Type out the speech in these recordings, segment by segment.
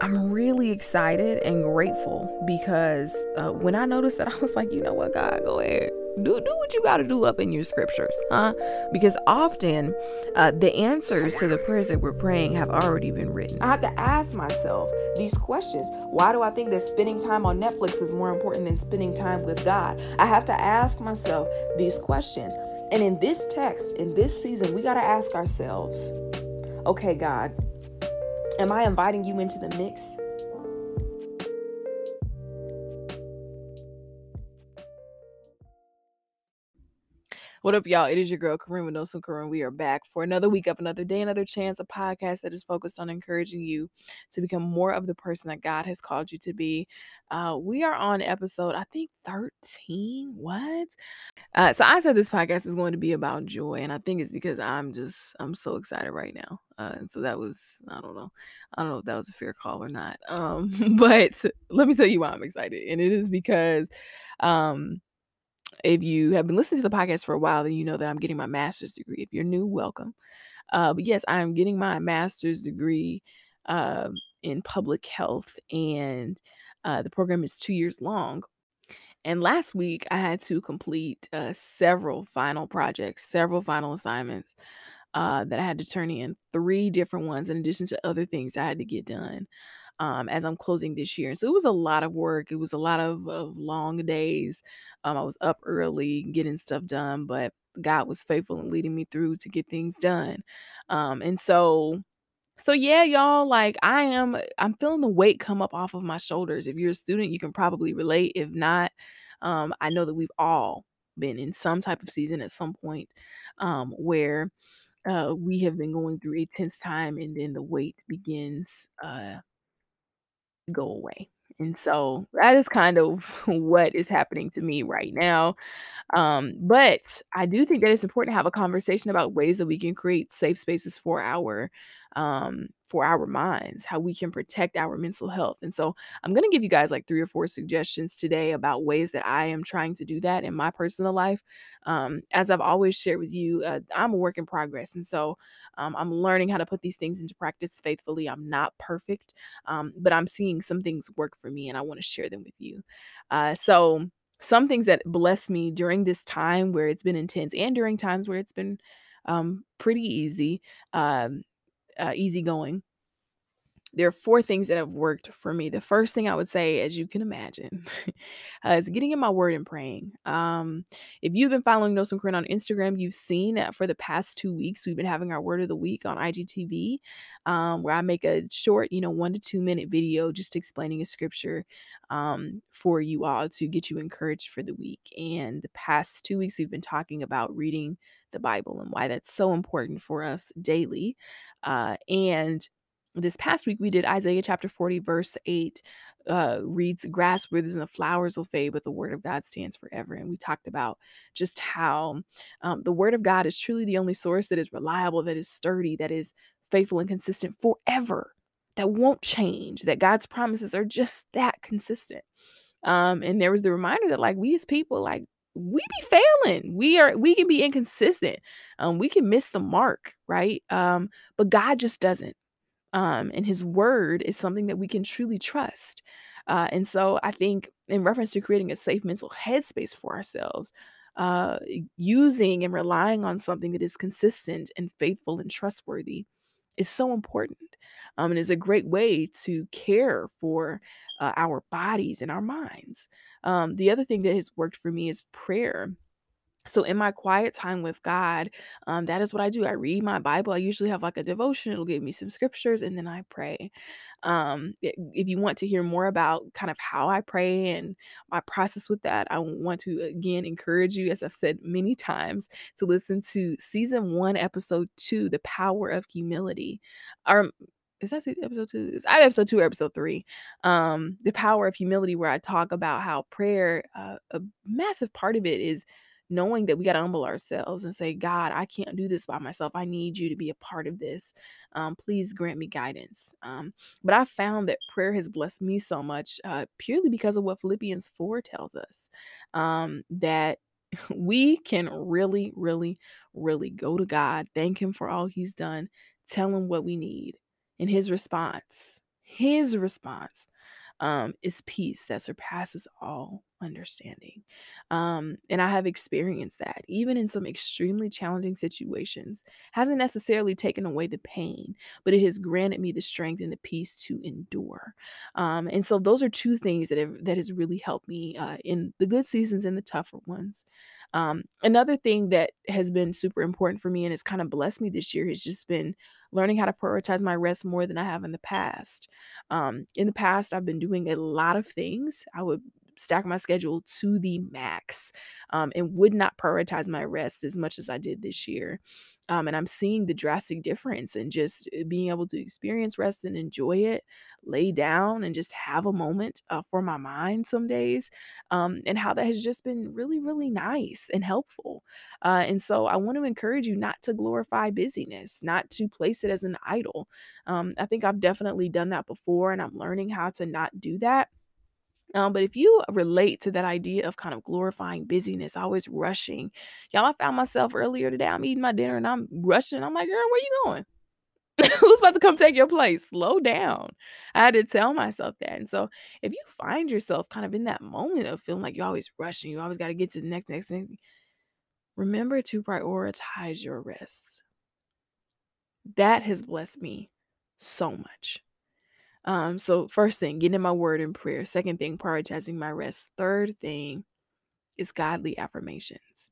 I'm really excited and grateful because uh, when I noticed that, I was like, you know what, God, go ahead. Do, do what you got to do up in your scriptures, huh? Because often uh, the answers to the prayers that we're praying have already been written. I have to ask myself these questions. Why do I think that spending time on Netflix is more important than spending time with God? I have to ask myself these questions. And in this text, in this season, we got to ask ourselves okay, God, Am I inviting you into the mix? What up, y'all? It is your girl, Corrin with Notes from Corrin. We are back for another week of another day, another chance, a podcast that is focused on encouraging you to become more of the person that God has called you to be. Uh, we are on episode, I think, 13. What? Uh, so I said this podcast is going to be about joy, and I think it's because I'm just I'm so excited right now. Uh, and so that was I don't know, I don't know if that was a fair call or not. Um, but let me tell you why I'm excited, and it is because um if you have been listening to the podcast for a while, then you know that I'm getting my master's degree. If you're new, welcome. Uh, but yes, I'm getting my master's degree uh, in public health, and uh, the program is two years long. And last week, I had to complete uh, several final projects, several final assignments uh, that I had to turn in, three different ones, in addition to other things I had to get done um, as I'm closing this year. So it was a lot of work. It was a lot of, of long days. Um, I was up early getting stuff done, but God was faithful in leading me through to get things done. Um, and so so yeah, y'all, like I am I'm feeling the weight come up off of my shoulders. If you're a student, you can probably relate. If not, um, I know that we've all been in some type of season at some point um, where uh, we have been going through a tense time and then the weight begins uh, go away. And so that is kind of what is happening to me right now. Um, but I do think that it's important to have a conversation about ways that we can create safe spaces for our um, for our minds, how we can protect our mental health. And so I'm going to give you guys like three or four suggestions today about ways that I am trying to do that in my personal life. Um, as I've always shared with you, uh, I'm a work in progress. And so um, I'm learning how to put these things into practice faithfully. I'm not perfect, um, but I'm seeing some things work for me and I want to share them with you. Uh, so, some things that bless me during this time where it's been intense and during times where it's been um, pretty easy. Um, uh, easygoing. There are four things that have worked for me. The first thing I would say, as you can imagine, uh, is getting in my word and praying. Um, if you've been following Notes from Corrin on Instagram, you've seen that for the past two weeks, we've been having our word of the week on IGTV, um, where I make a short, you know, one to two minute video just explaining a scripture um, for you all to get you encouraged for the week. And the past two weeks, we've been talking about reading the Bible and why that's so important for us daily. Uh, and this past week we did Isaiah chapter 40, verse 8. Uh, reads grass withers and the flowers will fade, but the word of God stands forever. And we talked about just how um, the word of God is truly the only source that is reliable, that is sturdy, that is faithful and consistent forever, that won't change, that God's promises are just that consistent. Um, and there was the reminder that, like, we as people, like, we be failing. We are we can be inconsistent. Um, we can miss the mark, right? Um, but God just doesn't. Um, and his word is something that we can truly trust. Uh, and so I think in reference to creating a safe mental headspace for ourselves, uh, using and relying on something that is consistent and faithful and trustworthy is so important. Um, and is a great way to care for uh, our bodies and our minds. Um, the other thing that has worked for me is prayer. So in my quiet time with God, um, that is what I do. I read my Bible. I usually have like a devotion. It'll give me some scriptures, and then I pray. Um, if you want to hear more about kind of how I pray and my process with that, I want to again encourage you, as I've said many times, to listen to season one, episode two, "The Power of Humility." Or is that episode two? Is I episode two or episode three? Um, the power of humility, where I talk about how prayer, uh, a massive part of it is knowing that we got to humble ourselves and say, God, I can't do this by myself. I need you to be a part of this. Um, please grant me guidance. Um, but I found that prayer has blessed me so much uh, purely because of what Philippians 4 tells us um, that we can really, really, really go to God, thank Him for all He's done, tell Him what we need and his response, his response um, is peace that surpasses all understanding. Um, and I have experienced that, even in some extremely challenging situations, hasn't necessarily taken away the pain, but it has granted me the strength and the peace to endure. Um, and so those are two things that have that has really helped me uh, in the good seasons and the tougher ones. Um, another thing that has been super important for me and has kind of blessed me this year has just been learning how to prioritize my rest more than I have in the past. Um, in the past, I've been doing a lot of things. I would stack my schedule to the max um, and would not prioritize my rest as much as I did this year. Um, and I'm seeing the drastic difference in just uh, being able to experience rest and enjoy it, lay down and just have a moment uh, for my mind some days, um, and how that has just been really, really nice and helpful. Uh, and so I want to encourage you not to glorify busyness, not to place it as an idol. Um, I think I've definitely done that before, and I'm learning how to not do that. Um, but if you relate to that idea of kind of glorifying busyness, always rushing, y'all, I found myself earlier today. I'm eating my dinner and I'm rushing. I'm like, girl, where you going? Who's about to come take your place? Slow down. I had to tell myself that. And so if you find yourself kind of in that moment of feeling like you're always rushing, you always got to get to the next, next thing, remember to prioritize your rest. That has blessed me so much. Um, so first thing, getting my word in prayer. Second thing, prioritizing my rest. Third thing is godly affirmations.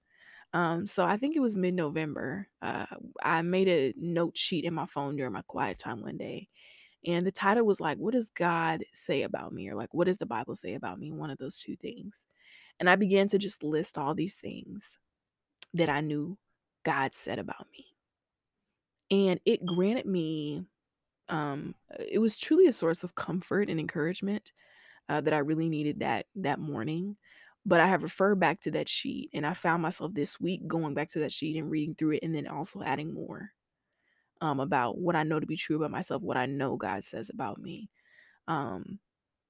Um, so I think it was mid-November. Uh, I made a note sheet in my phone during my quiet time one day. And the title was like, What does God say about me? Or like, what does the Bible say about me? One of those two things. And I began to just list all these things that I knew God said about me. And it granted me um, it was truly a source of comfort and encouragement uh, that I really needed that that morning. But I have referred back to that sheet, and I found myself this week going back to that sheet and reading through it, and then also adding more um, about what I know to be true about myself, what I know God says about me. Um,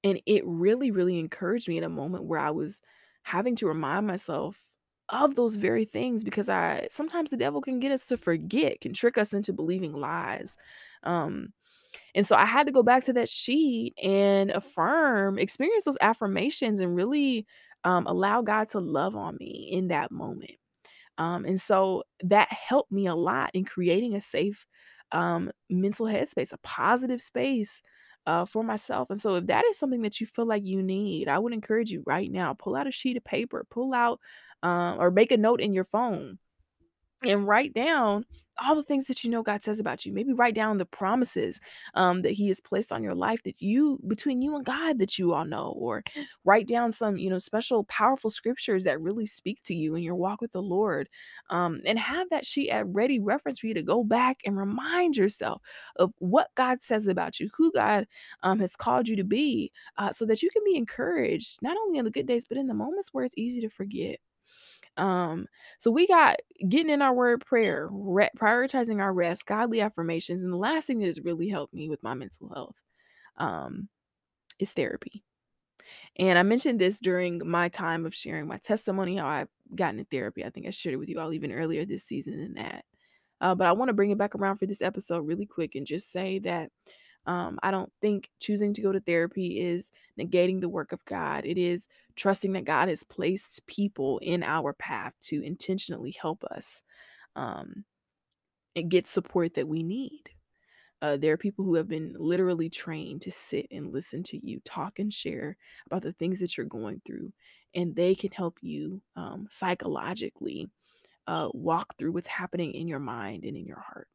and it really, really encouraged me in a moment where I was having to remind myself of those very things because I sometimes the devil can get us to forget, can trick us into believing lies. Um, and so I had to go back to that sheet and affirm, experience those affirmations and really um, allow God to love on me in that moment. Um, and so that helped me a lot in creating a safe um, mental headspace, a positive space uh, for myself. And so if that is something that you feel like you need, I would encourage you right now, pull out a sheet of paper, pull out um, or make a note in your phone and write down all the things that you know God says about you. Maybe write down the promises um, that He has placed on your life that you, between you and God, that you all know, or write down some, you know, special, powerful scriptures that really speak to you in your walk with the Lord, um, and have that sheet at ready reference for you to go back and remind yourself of what God says about you, who God um, has called you to be, uh, so that you can be encouraged not only in the good days but in the moments where it's easy to forget. Um, so we got getting in our word prayer, re- prioritizing our rest, godly affirmations, and the last thing that has really helped me with my mental health um, is therapy. And I mentioned this during my time of sharing my testimony, how I've gotten in therapy. I think I shared it with you all even earlier this season than that. Uh, but I want to bring it back around for this episode really quick and just say that um, I don't think choosing to go to therapy is negating the work of God. It is trusting that God has placed people in our path to intentionally help us um, and get support that we need. Uh, there are people who have been literally trained to sit and listen to you talk and share about the things that you're going through, and they can help you um, psychologically uh, walk through what's happening in your mind and in your heart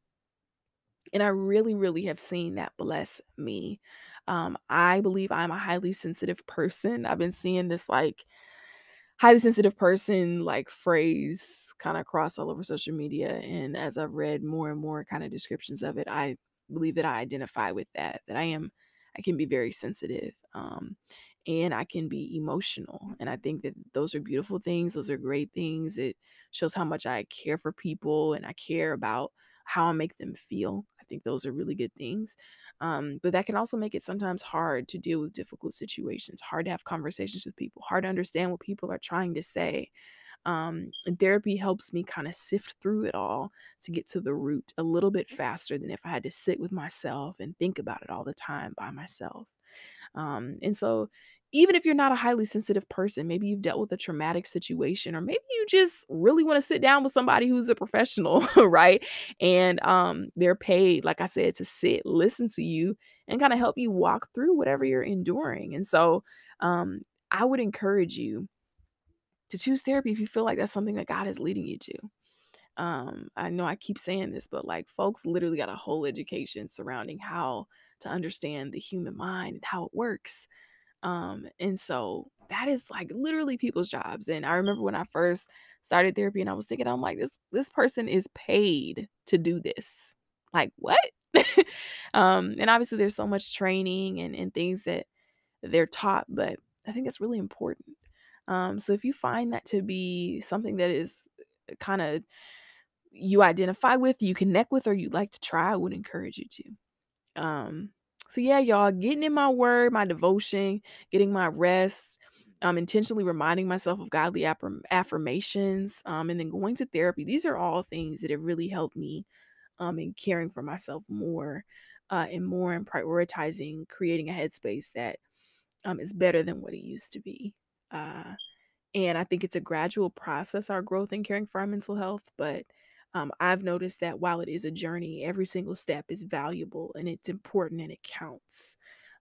and I really, really have seen that bless me. Um, I believe I'm a highly sensitive person. I've been seeing this like highly sensitive person like phrase kind of cross all over social media. And as I've read more and more kind of descriptions of it, I believe that I identify with that, that I am, I can be very sensitive. Um, and I can be emotional. And I think that those are beautiful things. Those are great things. It shows how much I care for people and I care about how I make them feel think those are really good things. Um, but that can also make it sometimes hard to deal with difficult situations, hard to have conversations with people, hard to understand what people are trying to say. Um, therapy helps me kind of sift through it all to get to the root a little bit faster than if I had to sit with myself and think about it all the time by myself. Um, and so, even if you're not a highly sensitive person, maybe you've dealt with a traumatic situation, or maybe you just really want to sit down with somebody who's a professional, right? And um, they're paid, like I said, to sit, listen to you, and kind of help you walk through whatever you're enduring. And so, um, I would encourage you to choose therapy if you feel like that's something that God is leading you to. Um, I know I keep saying this, but like folks literally got a whole education surrounding how to understand the human mind and how it works. Um, and so that is like literally people's jobs. And I remember when I first started therapy and I was thinking, I'm like, this this person is paid to do this. Like what? um, and obviously there's so much training and, and things that they're taught, but I think that's really important. Um, so if you find that to be something that is uh, kind of you identify with, you connect with, or you'd like to try, I would encourage you to. Um, so yeah, y'all, getting in my word, my devotion, getting my rest, um, intentionally reminding myself of godly affirm- affirmations, um, and then going to therapy. These are all things that have really helped me um, in caring for myself more uh, and more and prioritizing creating a headspace that um, is better than what it used to be. Uh, and I think it's a gradual process, our growth in caring for our mental health. But um, I've noticed that while it is a journey, every single step is valuable and it's important and it counts.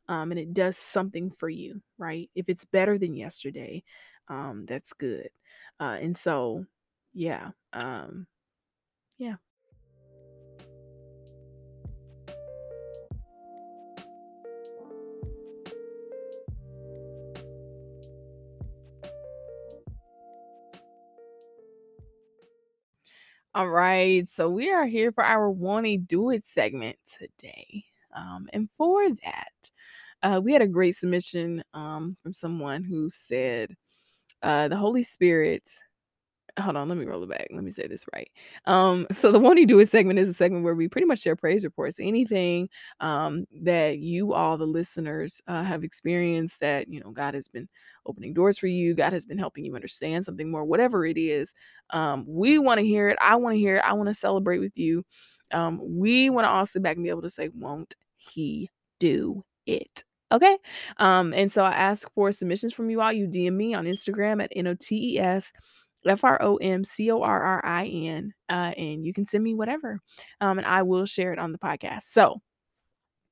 Um, and it does something for you, right? If it's better than yesterday, um, that's good. Uh, and so, yeah, um, yeah. All right, so we are here for our He Do It segment today. Um, and for that, uh, we had a great submission um, from someone who said, uh, The Holy Spirit hold on, let me roll it back. Let me say this right. Um, so the Won't He Do It segment is a segment where we pretty much share praise reports. Anything um that you all the listeners uh, have experienced that you know God has been opening doors for you, God has been helping you understand something more, whatever it is. Um, we want to hear it. I want to hear it. I want to celebrate with you. Um, we want to also back and be able to say, won't he do it? Okay. Um, and so I ask for submissions from you all. You DM me on Instagram at N-O-T-E-S F R O M C O R R I N. Uh, and you can send me whatever. Um, and I will share it on the podcast. So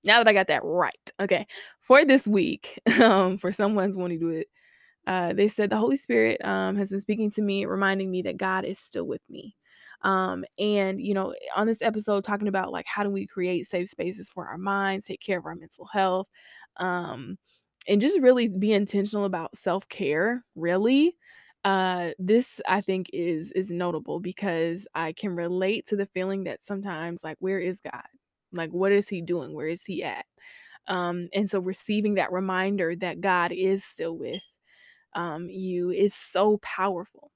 now that I got that right, okay, for this week, um, for someone's wanting to do it, uh, they said the Holy Spirit um, has been speaking to me, reminding me that God is still with me. Um, and you know, on this episode, talking about like how do we create safe spaces for our minds, take care of our mental health, um, and just really be intentional about self care, really. Uh, this I think is is notable because I can relate to the feeling that sometimes like where is God? Like what is he doing? Where is he at? Um, and so receiving that reminder that God is still with um, you is so powerful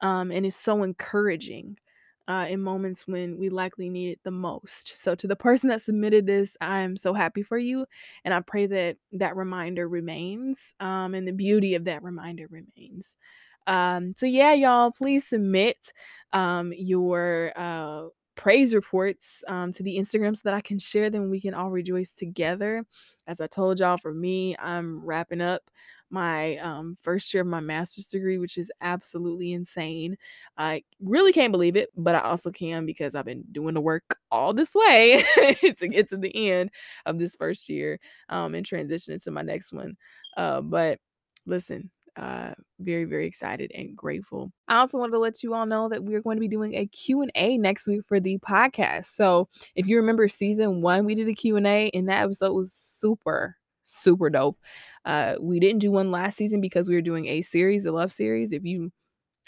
um, and is so encouraging uh, in moments when we likely need it the most. So, to the person that submitted this, I'm so happy for you. And I pray that that reminder remains um, and the beauty of that reminder remains. Um, so yeah, y'all, please submit um, your uh, praise reports um, to the Instagram so that I can share them. We can all rejoice together. As I told y'all, for me, I'm wrapping up my um, first year of my master's degree, which is absolutely insane. I really can't believe it, but I also can because I've been doing the work all this way to get to the end of this first year um, and transition into my next one. Uh, but listen, uh, very very excited and grateful. I also wanted to let you all know that we're going to be doing a q&a next week for the podcast. So if you remember season one we did a q&a and that episode was super super dope. Uh, we didn't do one last season because we were doing a series the love series. If you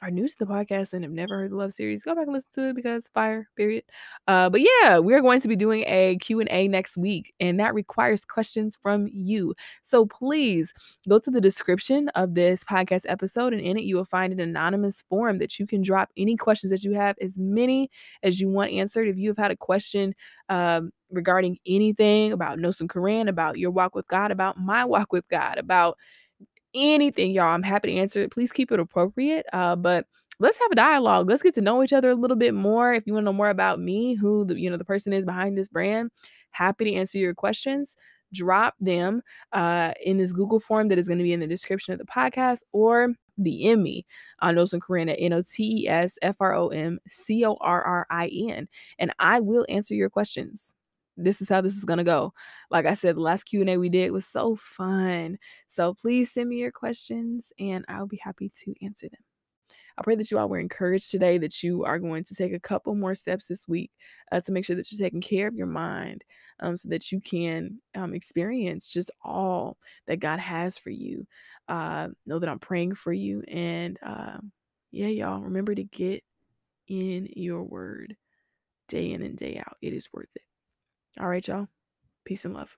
are new to the podcast and have never heard the love series, go back and listen to it because fire, period. Uh, but yeah, we're going to be doing a Q&A next week and that requires questions from you. So please go to the description of this podcast episode and in it you will find an anonymous form that you can drop any questions that you have, as many as you want answered. If you have had a question um, regarding anything about Notes from Corrin, about your walk with God, about my walk with God, about anything, y'all. I'm happy to answer it. Please keep it appropriate. Uh, but let's have a dialogue. Let's get to know each other a little bit more. If you want to know more about me, who the you know the person is behind this brand, happy to answer your questions. Drop them uh, in this Google form that is going to be in the description of the podcast, or DM me on Notes from Corrin at N O T E S F R O M C O R R I N, and I will answer your questions this is how this is going to go. Like I said, the last Q&A we did was so fun. So please send me your questions and I'll be happy to answer them. I pray that you all were encouraged today, that you are going to take a couple more steps this week uh, to make sure that you're taking care of your mind um, so that you can um, experience just all that God has for you. Uh, know that I'm praying for you. And uh, yeah, y'all, remember to get in your word day in and day out. It is worth it. All right, y'all. Peace and love.